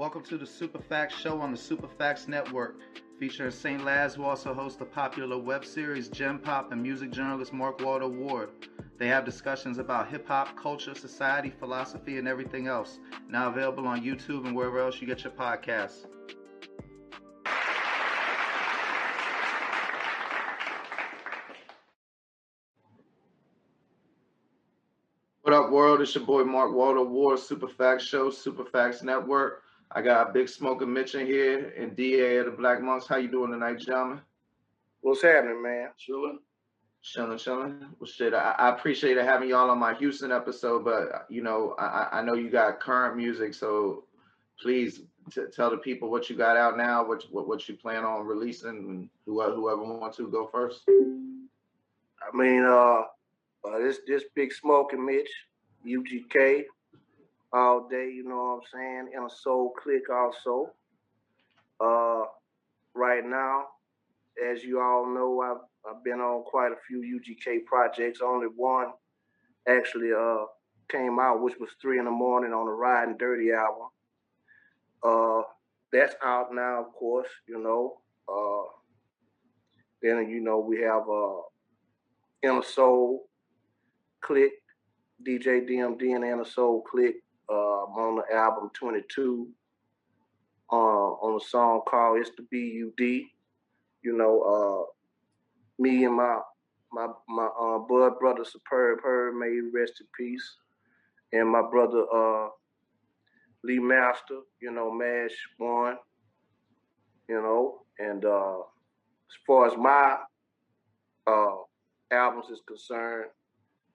Welcome to the Superfacts Show on the Superfacts Network, featuring St. Laz, who also hosts the popular web series Gem Pop and music journalist Mark Waldo Ward. They have discussions about hip hop, culture, society, philosophy, and everything else. Now available on YouTube and wherever else you get your podcasts. What up, world? It's your boy Mark Waldo Ward, Superfacts Show, Superfacts Network. I got Big Smoking Mitch in here and DA of the Blac Monks. How you doing tonight, gentlemen? What's happening, man? Chilling. Chilling, chilling. Well, shit, I, I appreciate having y'all on my Houston episode, but you know, I, I know you got current music, so please t- tell the people what you got out now, what what, what you plan on releasing, and whoever whoever wants to go first. I mean, uh, uh this this big smoking Mitch, UGK, all day. You know what I'm saying? In a soul click also. Uh, right now, as you all know, I've I've been on quite a few UGK projects. Only one actually uh came out, which was three in the morning on the Riding Dirty album. Uh, that's out now, of course. You know. Uh, then you know we have uh Inner Soul Click, DJ DMD and Inner Soul Click uh, on the album 22 uh, on a song called It's the B-U-D. You know, uh, me and my my my uh, brother Superb Herb, may he rest in peace, and my brother uh, Lee Master, you know, Mash One, you know, and uh, as far as my uh, albums is concerned,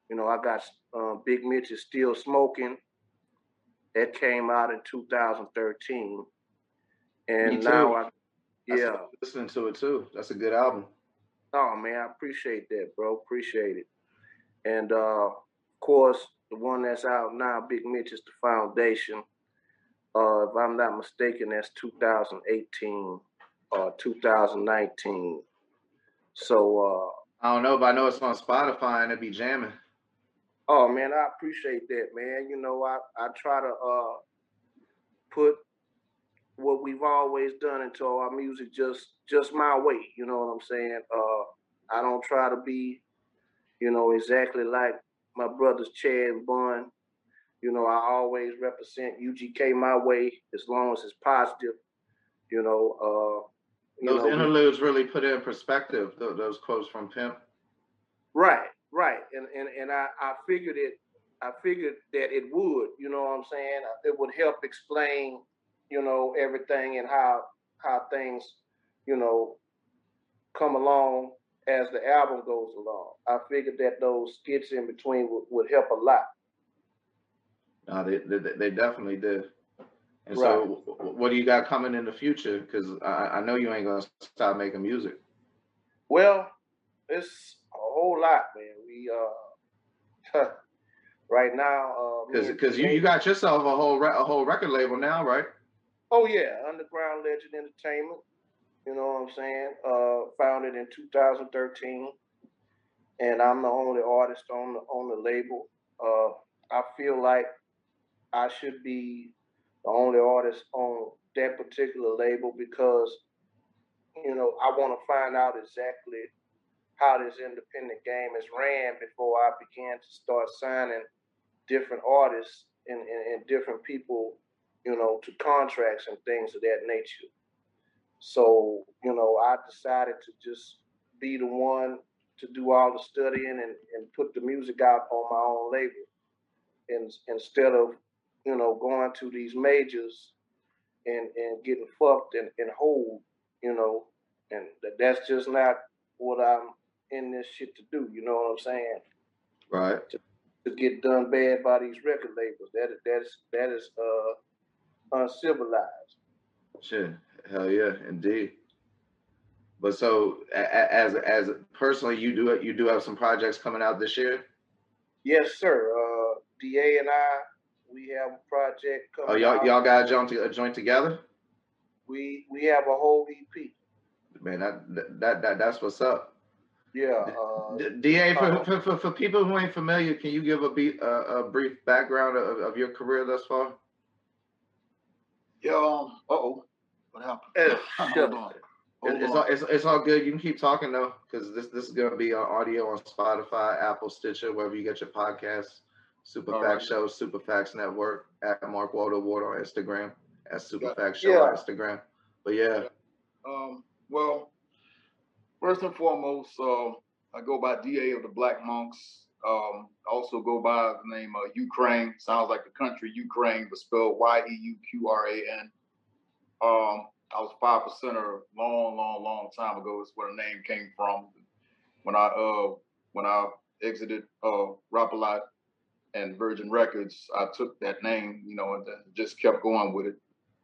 you know, I got uh, Big Mitch is still smoking. That came out in 2013, and now I, yeah, listening to it too. That's a good album. Oh man, I appreciate that, bro. Appreciate it. And uh, of course, the one that's out now, Big Mitch, is the Foundation. Uh, if I'm not mistaken, that's 2018 or 2019. So uh, I don't know, but I know it's on Spotify and it be jamming. Oh man, I appreciate that, man. You know, I I try to uh put what we've always done into our music just just my way. You know what I'm saying? Uh, I don't try to be, you know, exactly like my brothers Chad and Bun. You know, I always represent UGK my way as long as it's positive. You know, uh, you those know, interludes really put in perspective. Those quotes from Pimp. Right, right, and and and I I figured it. I figured that it would. You know what I'm saying? Uh, it would help explain you know, everything and how how things, you know, come along as the album goes along. I figured that those skits in between would, would help a lot. No, they, they, they definitely did. And right. so, what do you got coming in the future? Because I, I know you ain't gonna stop making music. Well, it's a whole lot, man. We uh, right now, because uh, because you, you got yourself a whole re- a whole record label now, right? Oh yeah, Underground Legend Entertainment. You know what I'm saying? Uh, founded in 2013, and I'm the only artist on the on the label. Uh, I feel like I should be the only artist on that particular label because you know I want to find out exactly how this independent game is ran before I began to start signing different artists and, and, and different people you know, to contracts and things of that nature. So, you know, I decided to just be the one to do all the studying and, and put the music out on my own label. And instead of, you know, going to these majors and, and getting fucked and, and hold, you know, and that's just not what I'm in this shit to do. You know what I'm saying? Right. To, to get done bad by these record labels. That that is that is uh uncivilized. Sure, hell yeah, indeed. But so, as as personally, you do you do have some projects coming out this year. Yes, sir. Uh, Da and I, we have a project coming. Oh, y'all out. y'all got a joint, a joint together. We we have a whole EP. Man, that that that that's what's up. Yeah. Uh, Da, for, uh, for, for, for people who ain't familiar, can you give a, be, a, a brief background of, of your career thus far? Yeah. Um, uh oh. What happened? Hold on. Hold it's, on. All, it's, it's all good. You can keep talking though, because this this is gonna be on audio on Spotify, Apple, Stitcher, wherever you get your podcasts. Super Facts right. Show, Super Facts Network, at Mark Waldo Ward on Instagram, at Super Facts Show yeah. on Instagram. But yeah. yeah. Um, well, first and foremost, uh, I go by DA of the Blac Monks. Um, also go by the name uh, Yeuqran. Sounds like the country Ukraine, but spelled Y E U Q R A N. Um, I was five percenter long, long, long time ago. Is where the name came from. When I uh when I exited uh Rap-A-Lot and Virgin Records, I took that name, you know, and just kept going with it.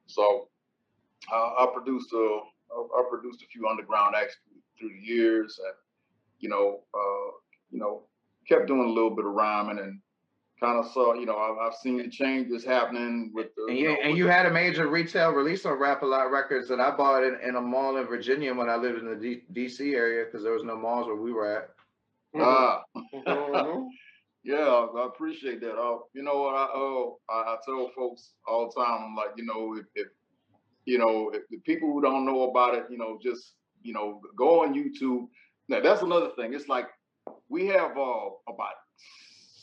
So uh, I produced a I produced a few underground acts through the years, and you know, uh, you know, kept doing a little bit of rhyming and kind of saw, you know, I've, I've seen the changes happening with the. And you, you know, and you had a major retail release on Rap-A-Lot Records that I bought in, in a mall in Virginia when I lived in the D- DC area because there was no malls where we were at. Ah. Mm-hmm. yeah, I appreciate that. Uh, you know what? I, uh, I, I tell folks all the time, I'm like, you know, if, if you know, if the people who don't know about it, you know, just you know, go on YouTube. Now that's another thing. It's like we have uh, about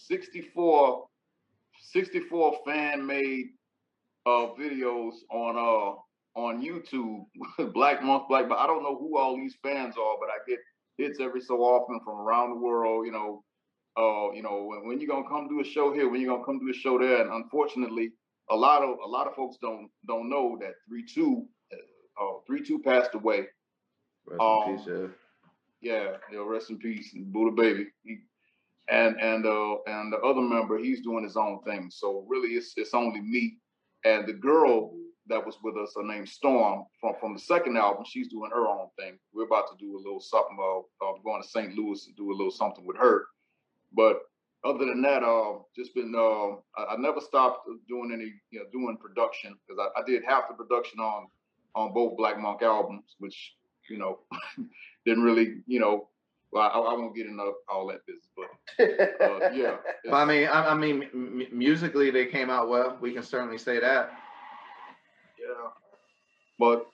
64, 64 fan made uh, videos on uh on YouTube, Black Month Black. But I don't know who all these fans are, but I get hits every so often from around the world. You know, uh, you know when, when you're gonna come do a show here, when you're gonna come do a show there, and unfortunately, a lot of a lot of folks don't don't know that three two uh three two passed away. Rest um, in peace, yeah. Yeah, you know, rest in peace, Buddha baby. He, and and uh and the other member, he's doing his own thing. So really, it's it's only me and the girl that was with us. Her name's Storm from from the second album. She's doing her own thing. We're about to do a little something. Uh, uh going to St. Louis and do a little something with her. But other than that, uh, just been uh, I, I, never stopped doing any you know doing production because I, I, did half the production on on both Blac Monk albums, which you know didn't really you know well, I, I, won't get into all that business, but uh, yeah. I mean, I, I mean, m- musically they came out well. We can certainly say that. Yeah, but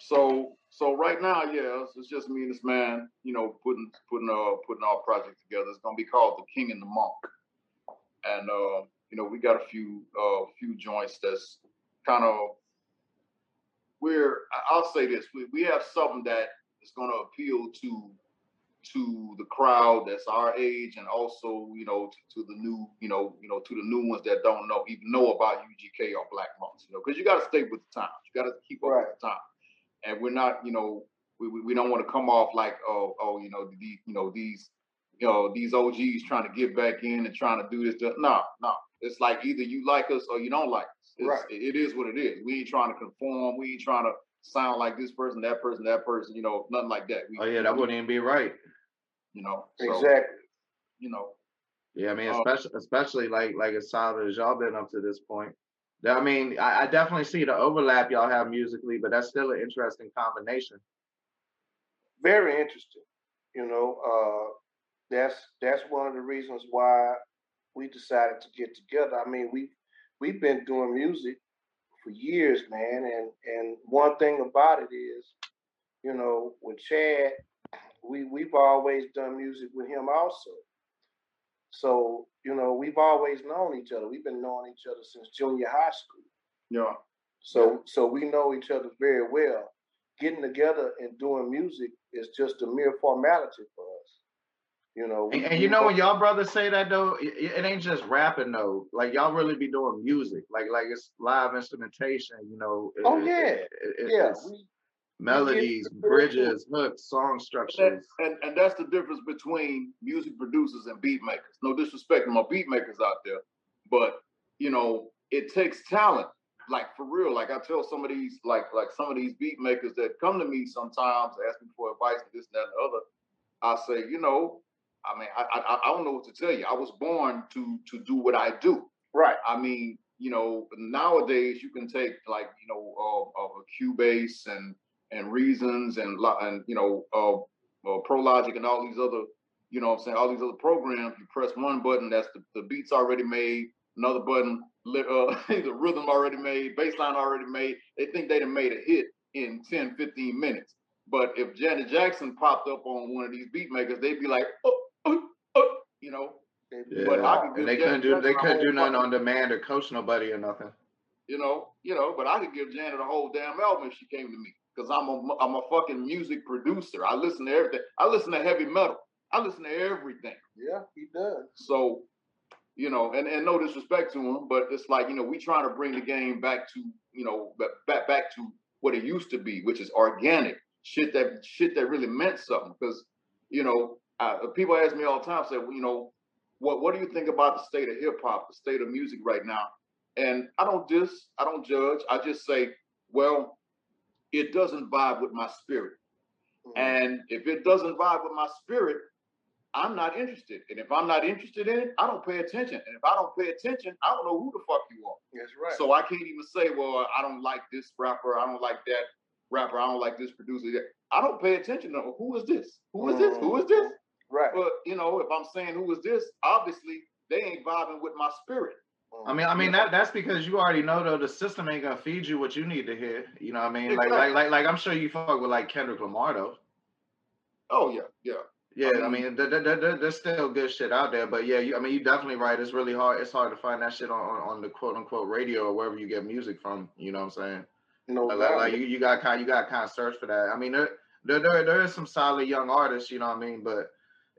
so so right now, yeah, it's, it's, just me and this man, you know, putting putting uh putting our project together. It's gonna be called The King and the Monk, and uh, you know, we got a few uh few joints that's kind of we're. I'll say this: we we have something that is gonna appeal to to the crowd that's our age and also you know to, to, the new you know you know to the new ones that don't know even know about UGK or Blac Monks you know because you got to stay with the times you got to keep up right. with the time and we're not you know we, we don't want to come off like oh oh you know the you know these you know these OGs trying to get back in and trying to do this to, no no it's like either you like us or you don't like us it's, right. it is what it is we ain't trying to conform we ain't trying to sound like this person that person that person you know nothing like that we, oh yeah that wouldn't even be right you know. So, exactly. You know. Yeah, I mean, um, especially especially like like as solid as y'all been up to this point. I mean, I, I definitely see the overlap y'all have musically, but that's still an interesting combination. Very interesting. You know, uh, that's that's one of the reasons why we decided to get together. I mean, we we've been doing music for years, man, and and one thing about it is, you know, with Chad we we've always done music with him also. So you know, we've always known each other. We've been knowing each other since junior high school. Yeah. So so we know each other very well. Getting together and doing music is just a mere formality for us. You know. And, and you know when y'all brothers say that though, it, it, ain't just rapping though. Like y'all really be doing music. Like like it's live instrumentation. You know. It, oh yeah. yeah. We, melodies, bridges, hooks, song structures. And, and, and that's the difference between music producers and beat makers. No disrespect to my beat makers out there, but you know, it takes talent. Like for real, like I tell some of these, like like some of these beat makers that come to me sometimes, ask me for advice and this, and that, and the other. I say, you know, I mean, I, I I don't know what to tell you. I was born to to do what I do. Right. I mean, you know, nowadays you can take like you know uh, a Cubase and and Reasons and and you know uh, uh, ProLogic and all these other you know I'm saying all these other programs. You press one button, that's the, the beats already made. another button, uh, the rhythm already made, bass line already made. They think they done made a hit in 10, 15 minutes. But if Janet Jackson popped up on one of these beat makers, they'd be like, oh, Oh, oh, you know. Yeah. But I could and they couldn't do they couldn't do nothing on demand or coach nobody or nothing. You know, you know, but I could give Janet a whole damn album if she came to me because I'm a I'm a fucking music producer. I listen to everything. I listen to heavy metal. I listen to everything. Yeah, he does. So, you know, and, and no disrespect to him, but it's like you know we trying to bring the game back to you know back back to what it used to be, which is organic shit that shit that really meant something. Because you know, uh, people ask me all the time, say, well, you know, what what do you think about the state of hip hop, the state of music right now? And I don't dis, I don't judge. I just say, well, it doesn't vibe with my spirit. Mm-hmm. And if it doesn't vibe with my spirit, I'm not interested. And if I'm not interested in it, I don't pay attention. And if I don't pay attention, I don't know who the fuck you are. That's right. So I can't even say, well, I don't like this rapper, I don't like that rapper, I don't like this producer. I don't pay attention to who is this? Who is this? Who is this? Right. But you know, if I'm saying who is this, obviously they ain't vibing with my spirit. I mean, I mean that that's because you already know though the system ain't gonna feed you what you need to hear. You know what I mean? Exactly. Like like like like I'm sure you fuck with like Kendrick Lamar though. Oh yeah, yeah. Yeah, I mean, there, there, there, there's still good shit out there, but yeah, you, I mean, you're definitely right. It's really hard. It's hard to find that shit on, on, on the quote unquote radio or wherever you get music from. You know what I'm saying? No, like, like, like you, you got kind, you got kind of search for that. I mean, there, there, there, there is some solid young artists. You know what I mean? But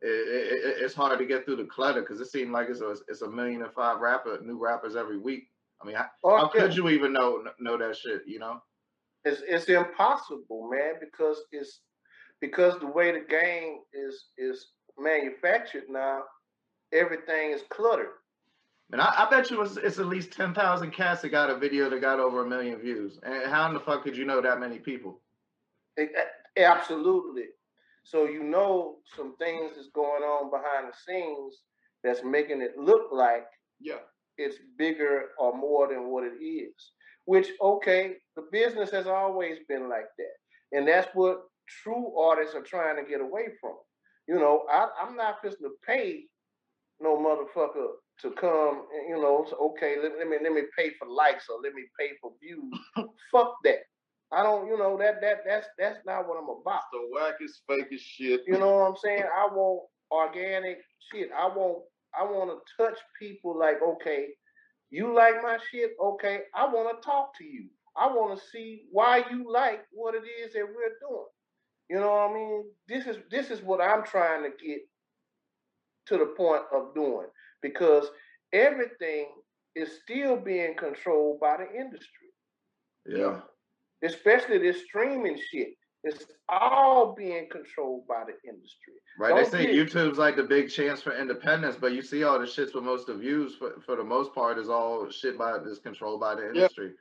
it, it, it's hard to get through the clutter because it seems like it's a, it's a million and five rapper, new rappers every week. I mean, how, oh, how could you even know know that shit? You know? It's it's impossible, man, because it's because the way the game is is manufactured now, everything is cluttered. And I, I bet you it's, it's at least ten thousand cats that got a video that got over a million views. And how in the fuck could you know that many people? It, absolutely. So you know some things is going on behind the scenes that's making it look like yeah it's bigger or more than what it is. Which okay, the business has always been like that, and that's what true artists are trying to get away from. You know, I, I'm not just to pay no motherfucker to come. You know, so, okay, let, let me let me pay for likes or let me pay for views. Fuck that. I don't, you know, that that that's that's not what I'm about. The wackest, fakest shit. You know what I'm saying? I want organic shit. I want I want to touch people like, okay, you like my shit? Okay, I want to talk to you. I want to see why you like what it is that we're doing. You know what I mean? This is this is what I'm trying to get to the point of doing because everything is still being controlled by the industry. Yeah especially this streaming shit. It's all being controlled by the industry. Right. Don't they say get... YouTube's like the big chance for independence, but you see all the shits with most of views for, for the most part is all shit by is controlled by the industry.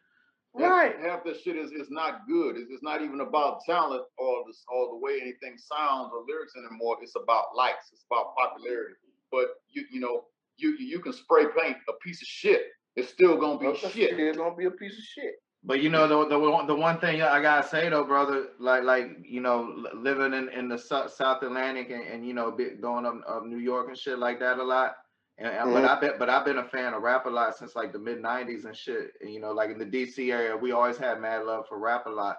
Yeah. Right. Half the shit is, is not good. It's, it's not even about talent or the, or the way anything sounds or lyrics anymore. It's about likes. It's about popularity. But you you know you you can spray paint a piece of shit. It's still gonna be shit. It's gonna be a piece of shit. But you know the the the one thing I gotta say though, brother, like like you know living in, in the South Atlantic and, and you know going up, up New York and shit like that a lot. And, mm-hmm. but I bet but I've been a fan of Rap-A-Lot since like the mid '90s and shit. And, you know, like in the DC area, we always had mad love for Rap-A-Lot.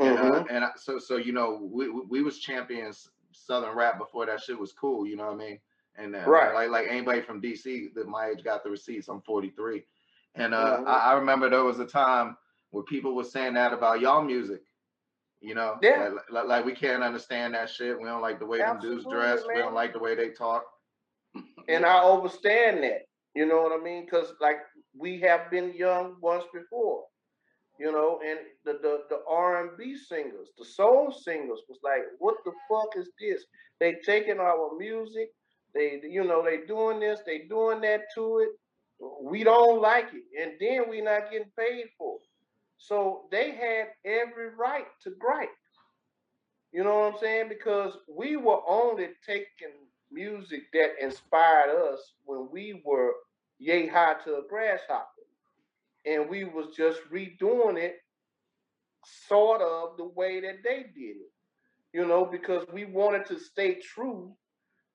And, uh, mm-hmm. uh, and so so you know we we was champions Southern rap before that shit was cool. You know what I mean? And uh, right. like like anybody from DC that my age got the receipts. I'm 43, and uh, mm-hmm. I, I remember there was a time where people were saying that about y'all music. You know, yeah. Like, like, we can't understand that shit. We don't like the way Absolutely, them dudes dress. Man. We don't like the way they talk. And I understand that. You know what I mean? Because like we have been young once before. You know, and the the the R and B singers, the soul singers was like, what the fuck is this? They taking our music, they you know, they doing this, they doing that to it. We don't like it. And then we not getting paid for it. So they had every right to gripe. You know what I'm saying? Because we were only taking music that inspired us when we were yay high to a grasshopper. And we was just redoing it sort of the way that they did it. You know, because we wanted to stay true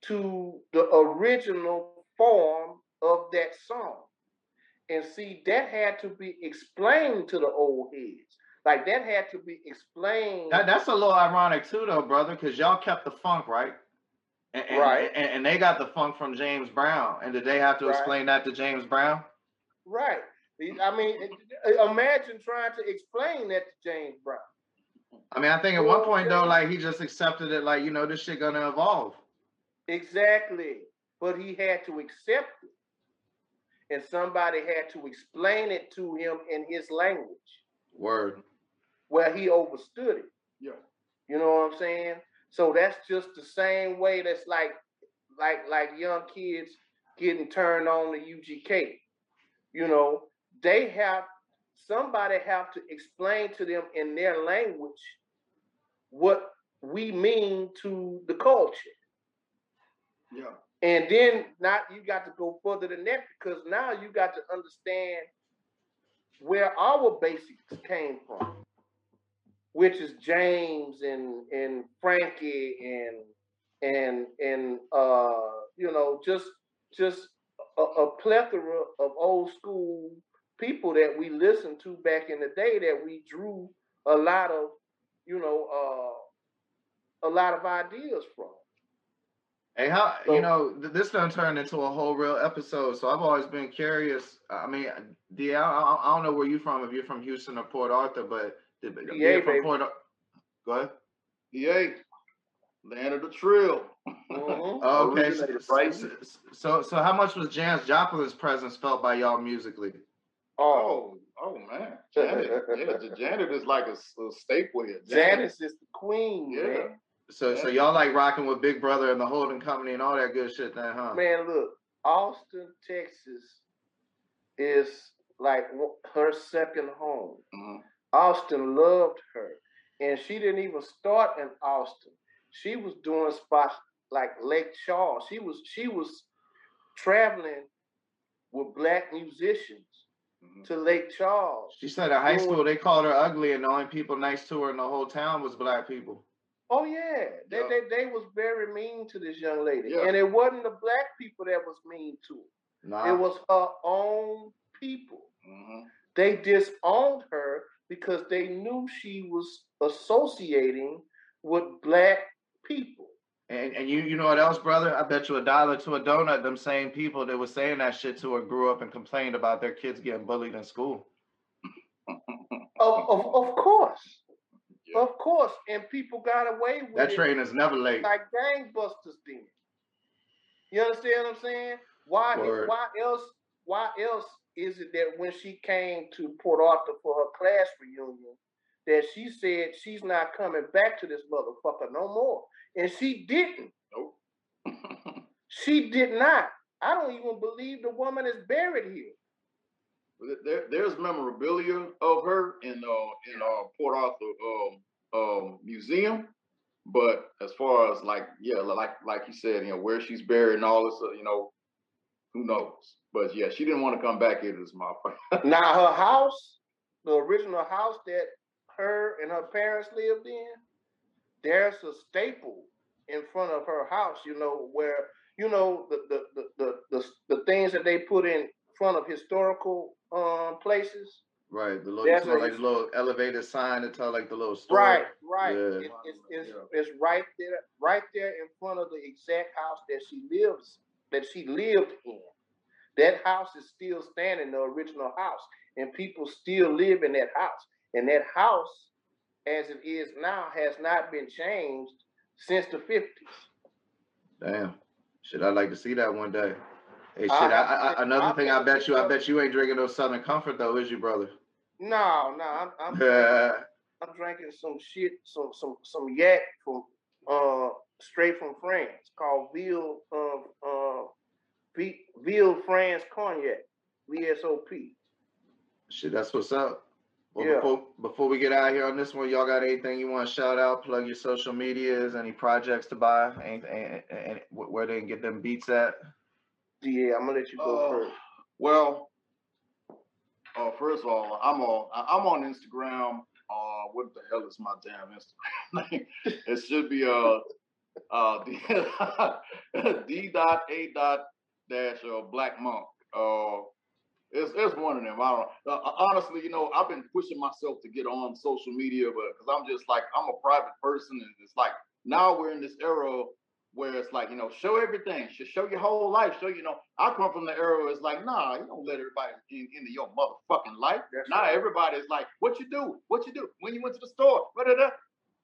to the original form of that song. And see, that had to be explained to the old heads. Like that had to be explained. That, that's a little ironic too, though, brother, because y'all kept the funk, right? And, and, Right. And, and they got the funk from James Brown, and did they have to Right. explain that to James Brown? Right. I mean, imagine trying to explain that to James Brown. I mean, I think at one point though, like he just accepted it, like you know, this shit gonna evolve. Exactly. But he had to accept it. And somebody had to explain it to him in his language Word. where he understood it. Yeah. You know what I'm saying? So that's just the same way that's like like like young kids getting turned on to UGK. You know, they have somebody have to explain to them in their language what we mean to the culture. Yeah. And then now you got to go further than that because now you got to understand where our basics came from, which is James and and Frankie and and and uh you know just just a, a plethora of old school people that we listened to back in the day that we drew a lot of you know uh a lot of ideas from. Hey, how So- you know th- this done turned into a whole real episode? So I've always been curious. I mean, D, I, I I don't know where you're from. If you're from Houston or Port Arthur, but did- PA, being from baby. Port. Ar- Go ahead. EA, land of the trill. Mhm. Oh, okay. So, so, so, so how much was Janis Joplin's presence felt by y'all musically? Oh, Oh, man, Janet, yeah, Janet is like a staple here. Janet, Janice is the queen, Yeah. man. So, so y'all like rocking with Big Brother and the Holding Company and all that good shit, then, huh? Man, look, Austin, Texas is like her second home. Mhm. Austin loved her. And she didn't even start in Austin. She was doing spots like Lake Charles. She was she was traveling with black musicians Mhm. to Lake Charles. She said at high school they called her ugly, and the only people nice to her in the whole town was black people. Oh yeah, they, Yeah. they they was very mean to this young lady, Yeah. and it wasn't the black people that was mean to her. Nah. It was her own people. Mhm. They disowned her because they knew she was associating with black people. And, and you you know what else, brother? I bet you a dollar to a donut. Them same people that was saying that shit to her grew up and complained about their kids getting bullied in school. Of, of, of course. Yeah. Of course. And people got away with That train is never late. like gangbusters did. You understand what I'm saying? Why Word. why else why else is it that when she came to Port Arthur for her class reunion, that she said she's not coming back to this motherfucker no more. And she didn't. Nope. She did not. I don't even believe the woman is buried here. There, there's memorabilia of her in uh in uh Port Arthur um um museum, but as far as like yeah like like you said you know where she's buried and all this uh, you know who knows but yeah she didn't want to come back into this motherfucker. Now her house, the original house that her and her parents lived in, there's a staple in front of her house, you know, where you know the the the the, the, the things that they put in front of historical um places. Right. The little, That's you know, a- like the little elevated sign to tell like the little story. Right, right. Yeah. It, it's it's, Yeah. it's right there, right there in front of the exact house that she lives, that she lived in. That house is still standing, the original house, and people still live in that house. And that house, as it is now, has not been changed since the fifties. Damn. Shit, I'd like to see that one day. Hey, shit. I I, I, another thing, I bet you, I bet you ain't drinking no Southern Comfort though, is you, brother? No, no, I'm I'm, Yeah. I'm drinking some shit, some some some yak from uh straight from France called Ville uh V- Ville France Cognac, VSOP. Shit, that's what's up. Well, Yeah. before before we get out here on this one, y'all got anything you want to shout out? Plug your social medias, any projects to buy, anything, and, and where they can get them beats at. Yeah, I'm gonna let you go Uh, first. Well, uh, first of all, I'm on I'm on Instagram. Uh, what the hell is my damn Instagram name? it should be uh uh D, D dot A dot dash uh, Blac Monk. Uh, It's, it's one of them. I don't. Uh, uh, honestly, you know, I've been pushing myself to get on social media, but because I'm just like I'm a private person, and it's like now we're in this era where it's like you know, show everything, show your whole life, show you know. I come from the era where it's like, nah, you don't let everybody in, into your motherfucking life. That's now right. everybody's like, what you do, what you do when you went to the store, da da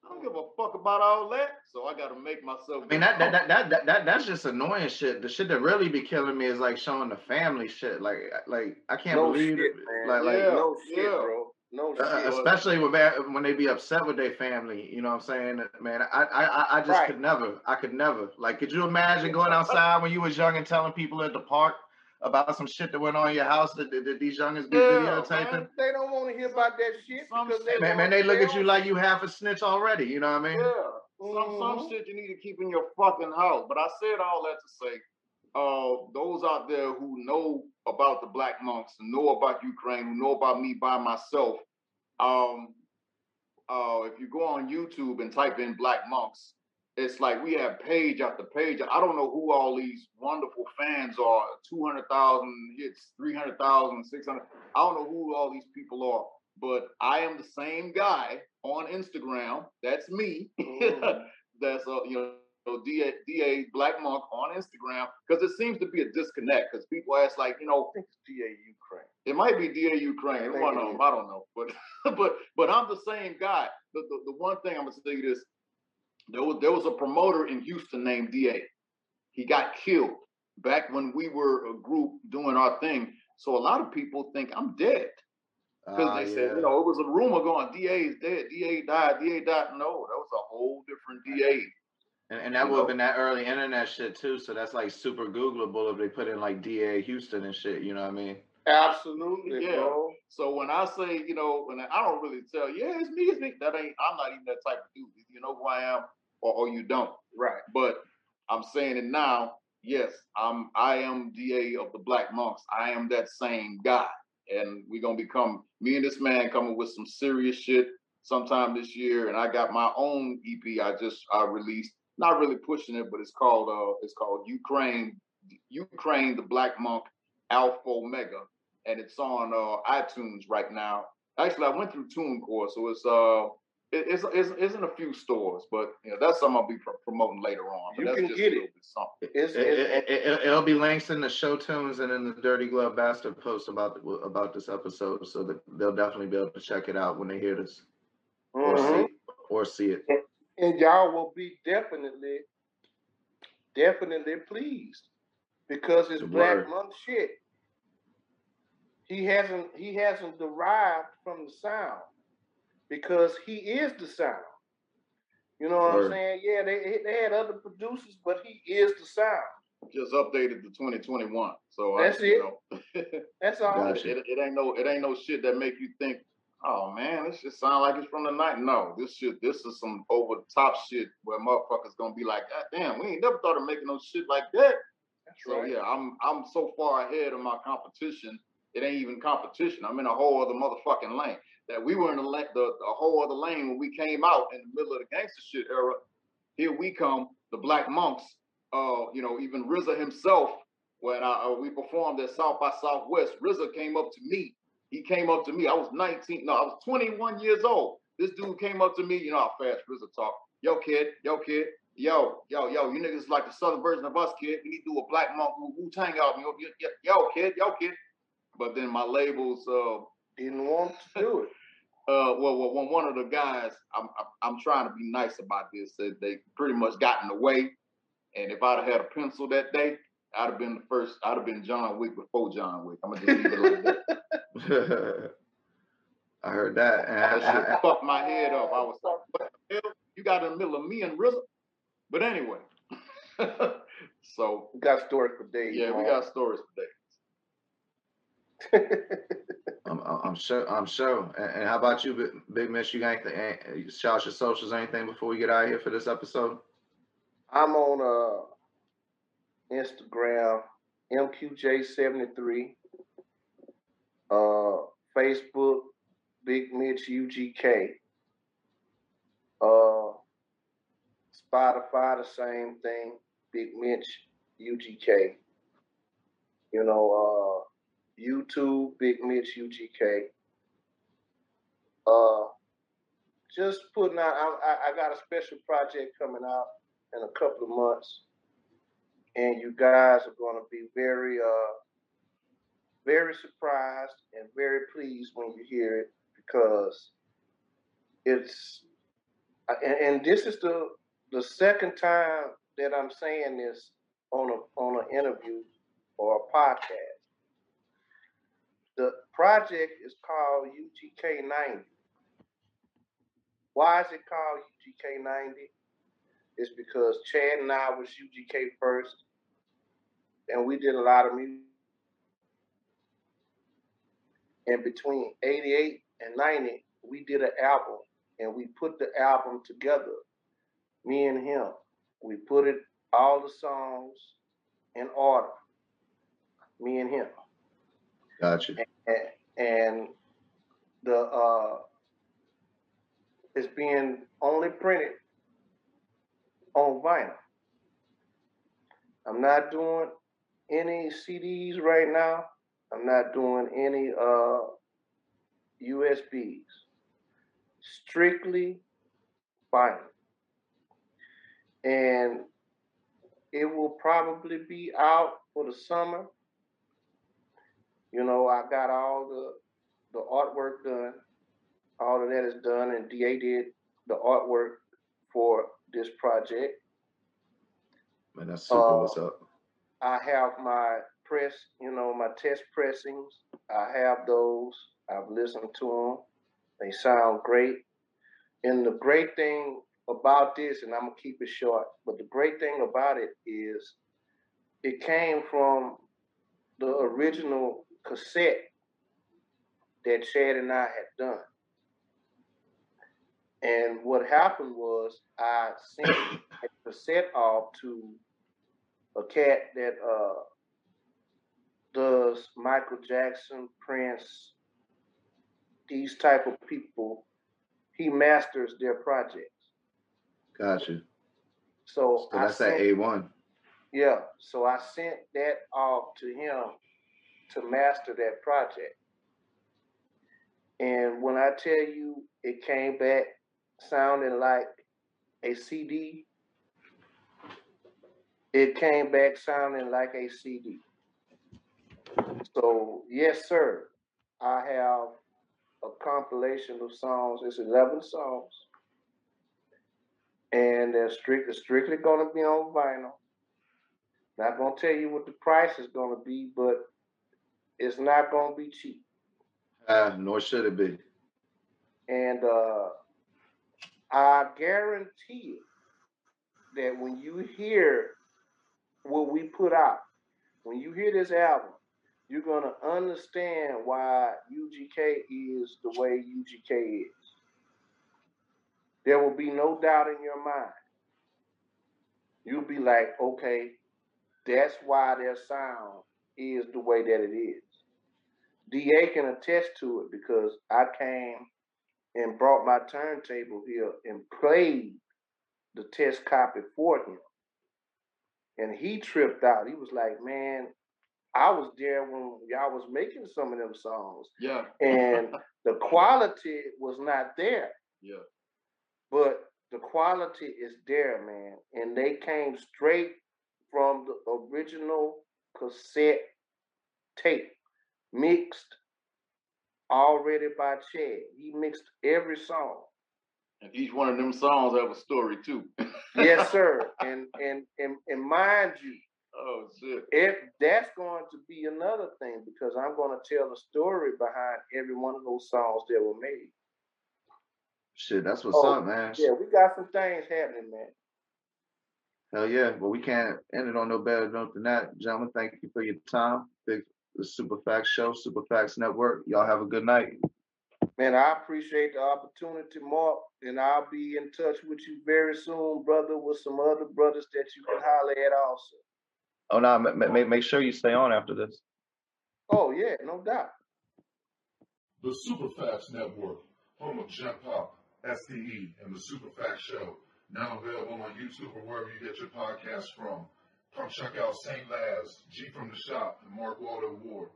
I don't give a fuck about all that. So I got to make myself. I mean, that that, that that, that that that's just annoying shit. The shit that really be killing me is like showing the family shit. Like like I can't no believe shit, it. Man. Like like no shit, yeah. bro. No uh. Especially when when they be upset with their family. You know what I'm saying? Man, I I I just right. could never. I could never. Like, could you imagine going outside when you was young and telling people at the park? about some shit that went on in your house that, that, that these youngins be yeah, videotaping. Man, they don't want to hear about that shit some because they man, man, they look at you like you half a snitch already. You know what I mean? Yeah. Mm-hmm. Some some mm-hmm. shit you need to keep in your fucking house. But I said all that to say, uh, those out there who know about the Blac Monks, and know about Yeuqran, who know about me by myself, um, uh, if you go on YouTube and type in Blac Monks, it's like we have page after page. I don't know who all these wonderful fans are 200,000 hits, 300,000, 600. I don't know who all these people are, but I am the same guy on Instagram. That's me. Mm. That's, uh, you know, DA, DA Blac Monk on Instagram because it seems to be a disconnect because people ask, like, you know, it's DA Yeuqran. It might be DA Yeuqran. One of them. I don't know. But, but, but I'm the same guy. The, the, the one thing I'm going to say this there was there was a promoter in Houston named Da. He got killed back when we were a group doing our thing. So a lot of people think I'm dead because uh, they yeah. said you know it was a rumor going Da is dead. Da died. Da died. No, that was a whole different Da. And, and that would have been that early internet shit too. So that's like super Googleable if they put in like DA Houston and shit. You know what I mean? Absolutely, yeah. Bro. So when I say, you know, when I, I don't really tell, yeah, it's me, it's me. That ain't. I'm not even that type of dude. You know who I am, or, or you don't. Right. But I'm saying it now. Yes, I'm. I am DA of the Blac Monks. I am that same guy, and we're gonna become me and this man coming with some serious shit sometime this year. And I got my own EP. I just I released. Not really pushing it, but it's called uh it's called Yeuqran Yeuqran the Blac Monk Alpha Omega and it's on uh, iTunes right now. Actually, I went through TuneCore, so it's uh, it, it's, it's it's in a few stores, but you know that's something I'll be promoting later on. But you can get it. Something. It's, it's, it, will it, be links in the show tunes and in the Dirty Glove Bastard post about the, about this episode, so that they'll definitely be able to check it out when they hear this mm-hmm. or see or see it. And, and y'all will be definitely definitely pleased because it's Blac Monk shit he hasn't he hasn't derived from the sound because he is the sound. You know what Word. I'm saying? Yeah, they they had other producers, but he is the sound. Just updated to 2021. So that's I, it. Know, that's all. It, it, it, ain't no it ain't no shit that make you think, oh man, this just sound like it's from the night. No, this shit this is some over the top shit where motherfuckers gonna be like, God damn, we ain't never thought of making no shit like that. That's so right. yeah, I'm I'm so far ahead of my competition it ain't even competition. I'm in a whole other motherfucking lane. That we were in the, the, the whole other lane when we came out in the middle of the gangster shit era. Here we come, the Blac Monks. Uh, you know, even RZA himself. When I, uh, we performed at South by Southwest, RZA came up to me. He came up to me. I was 19. No, I was 21 years old. This dude came up to me. You know how fast RZA talk. Yo, kid. Yo, kid. Yo, yo, yo, you niggas like the southern version of us, kid. We need to do a Blac Monk Wu Tang album. Yo, yo, yo, kid. Yo, kid but then my labels uh, didn't want to do it. Uh, well, well, one of the guys, I'm, I'm trying to be nice about this. Said they pretty much got in the way, and if I'd have had a pencil that day, I'd have been the first. I'd have been John Wick before John Wick. I'm gonna just leave it like that. I heard that. And I, I, fucked my head up. I was like, "What the hell? You got in the middle of me and RZA?" But anyway, so we got stories for days. Yeah, man. we got stories for days. I'm, I'm sure. I'm sure. And, and, how about you, Big Mitch? You got anything? Shout your socials, anything before we get out of here for this episode? I'm on uh, Instagram, MQJ73. Uh, Facebook, Big Mitch UGK. Uh, Spotify, the same thing. Big Mitch UGK. You know, uh, YouTube, Big Mitch UGK. Uh, just putting out. I, I got a special project coming out in a couple of months, and you guys are going to be very, uh, very surprised and very pleased when you hear it because it's. And, and this is the the second time that I'm saying this on a on an interview or a podcast. The project is called UGK 90. Why is it called UGK 90? It's because Chad and I was UGK first, and we did a lot of music. And between 88 and 90, we did an album, and we put the album together, me and him. We put it all the songs in order, me and him. Gotcha. And, and the uh, it's being only printed on vinyl. I'm not doing any CDs right now. I'm not doing any uh, USBs. Strictly vinyl. And it will probably be out for the summer. You know, I got all the the artwork done. All of that is done, and DA did the artwork for this project. Man, that's super. Uh, What's up? I have my press, you know, my test pressings. I have those. I've listened to them. They sound great. And the great thing about this, and I'm gonna keep it short, but the great thing about it is it came from the original cassette that Chad and I had done. And what happened was I sent a cassette off to a cat that uh, does Michael Jackson, Prince, these type of people. He masters their projects. Gotcha. So, So I that's that A one. yeah. So I sent that off to him to master that project. And when I tell you it came back sounding like a CD, it came back sounding like a CD. So yes, sir, I have a compilation of songs. It's eleven songs, and they're strictly strictly going to be on vinyl. Not going to tell you what the price is going to be, but it's not going to be cheap. Uh, nor should it be. And uh, I guarantee it that when you hear what we put out, when you hear this album, you're to understand why UGK is the way UGK is. There will be no doubt in your mind. You'll be like, okay, that's why their sound is the way that it is. DA can attest to it because I came and brought my turntable here and played the test copy for him. And he tripped out. He was like, man, I was there when y'all was making some of them songs. Yeah. And the quality was not there. Yeah. But the quality is there, man. And they came straight from the original cassette tape, mixed already by Chad. He mixed every song. And each one of them songs have a story too. Yes, sir. and and and and mind you, oh shit. if that's going to be another thing because I'm going to tell the story behind every one of those songs that were made. Shit, that's what's Oh, up, man. Yeah, we got some things happening, man. Hell yeah. But we can't end it on no better note than that. Gentlemen, thank you for your time. Big the Super Facts Show, Super Facts Network. Y'all have a good night. Man, I appreciate the opportunity, Mark, and I'll be in touch with you very soon, brother, with some other brothers that you can holler at also. Oh no, ma- ma- make sure you stay on after this. Oh, yeah, no doubt. The Superfacts Network, home of Gen Pop, SDE, and the Superfacts Show, now available on YouTube or wherever you get your podcasts from. Come check out St. Laz, G from the Shop, and Mark Waldo Ward.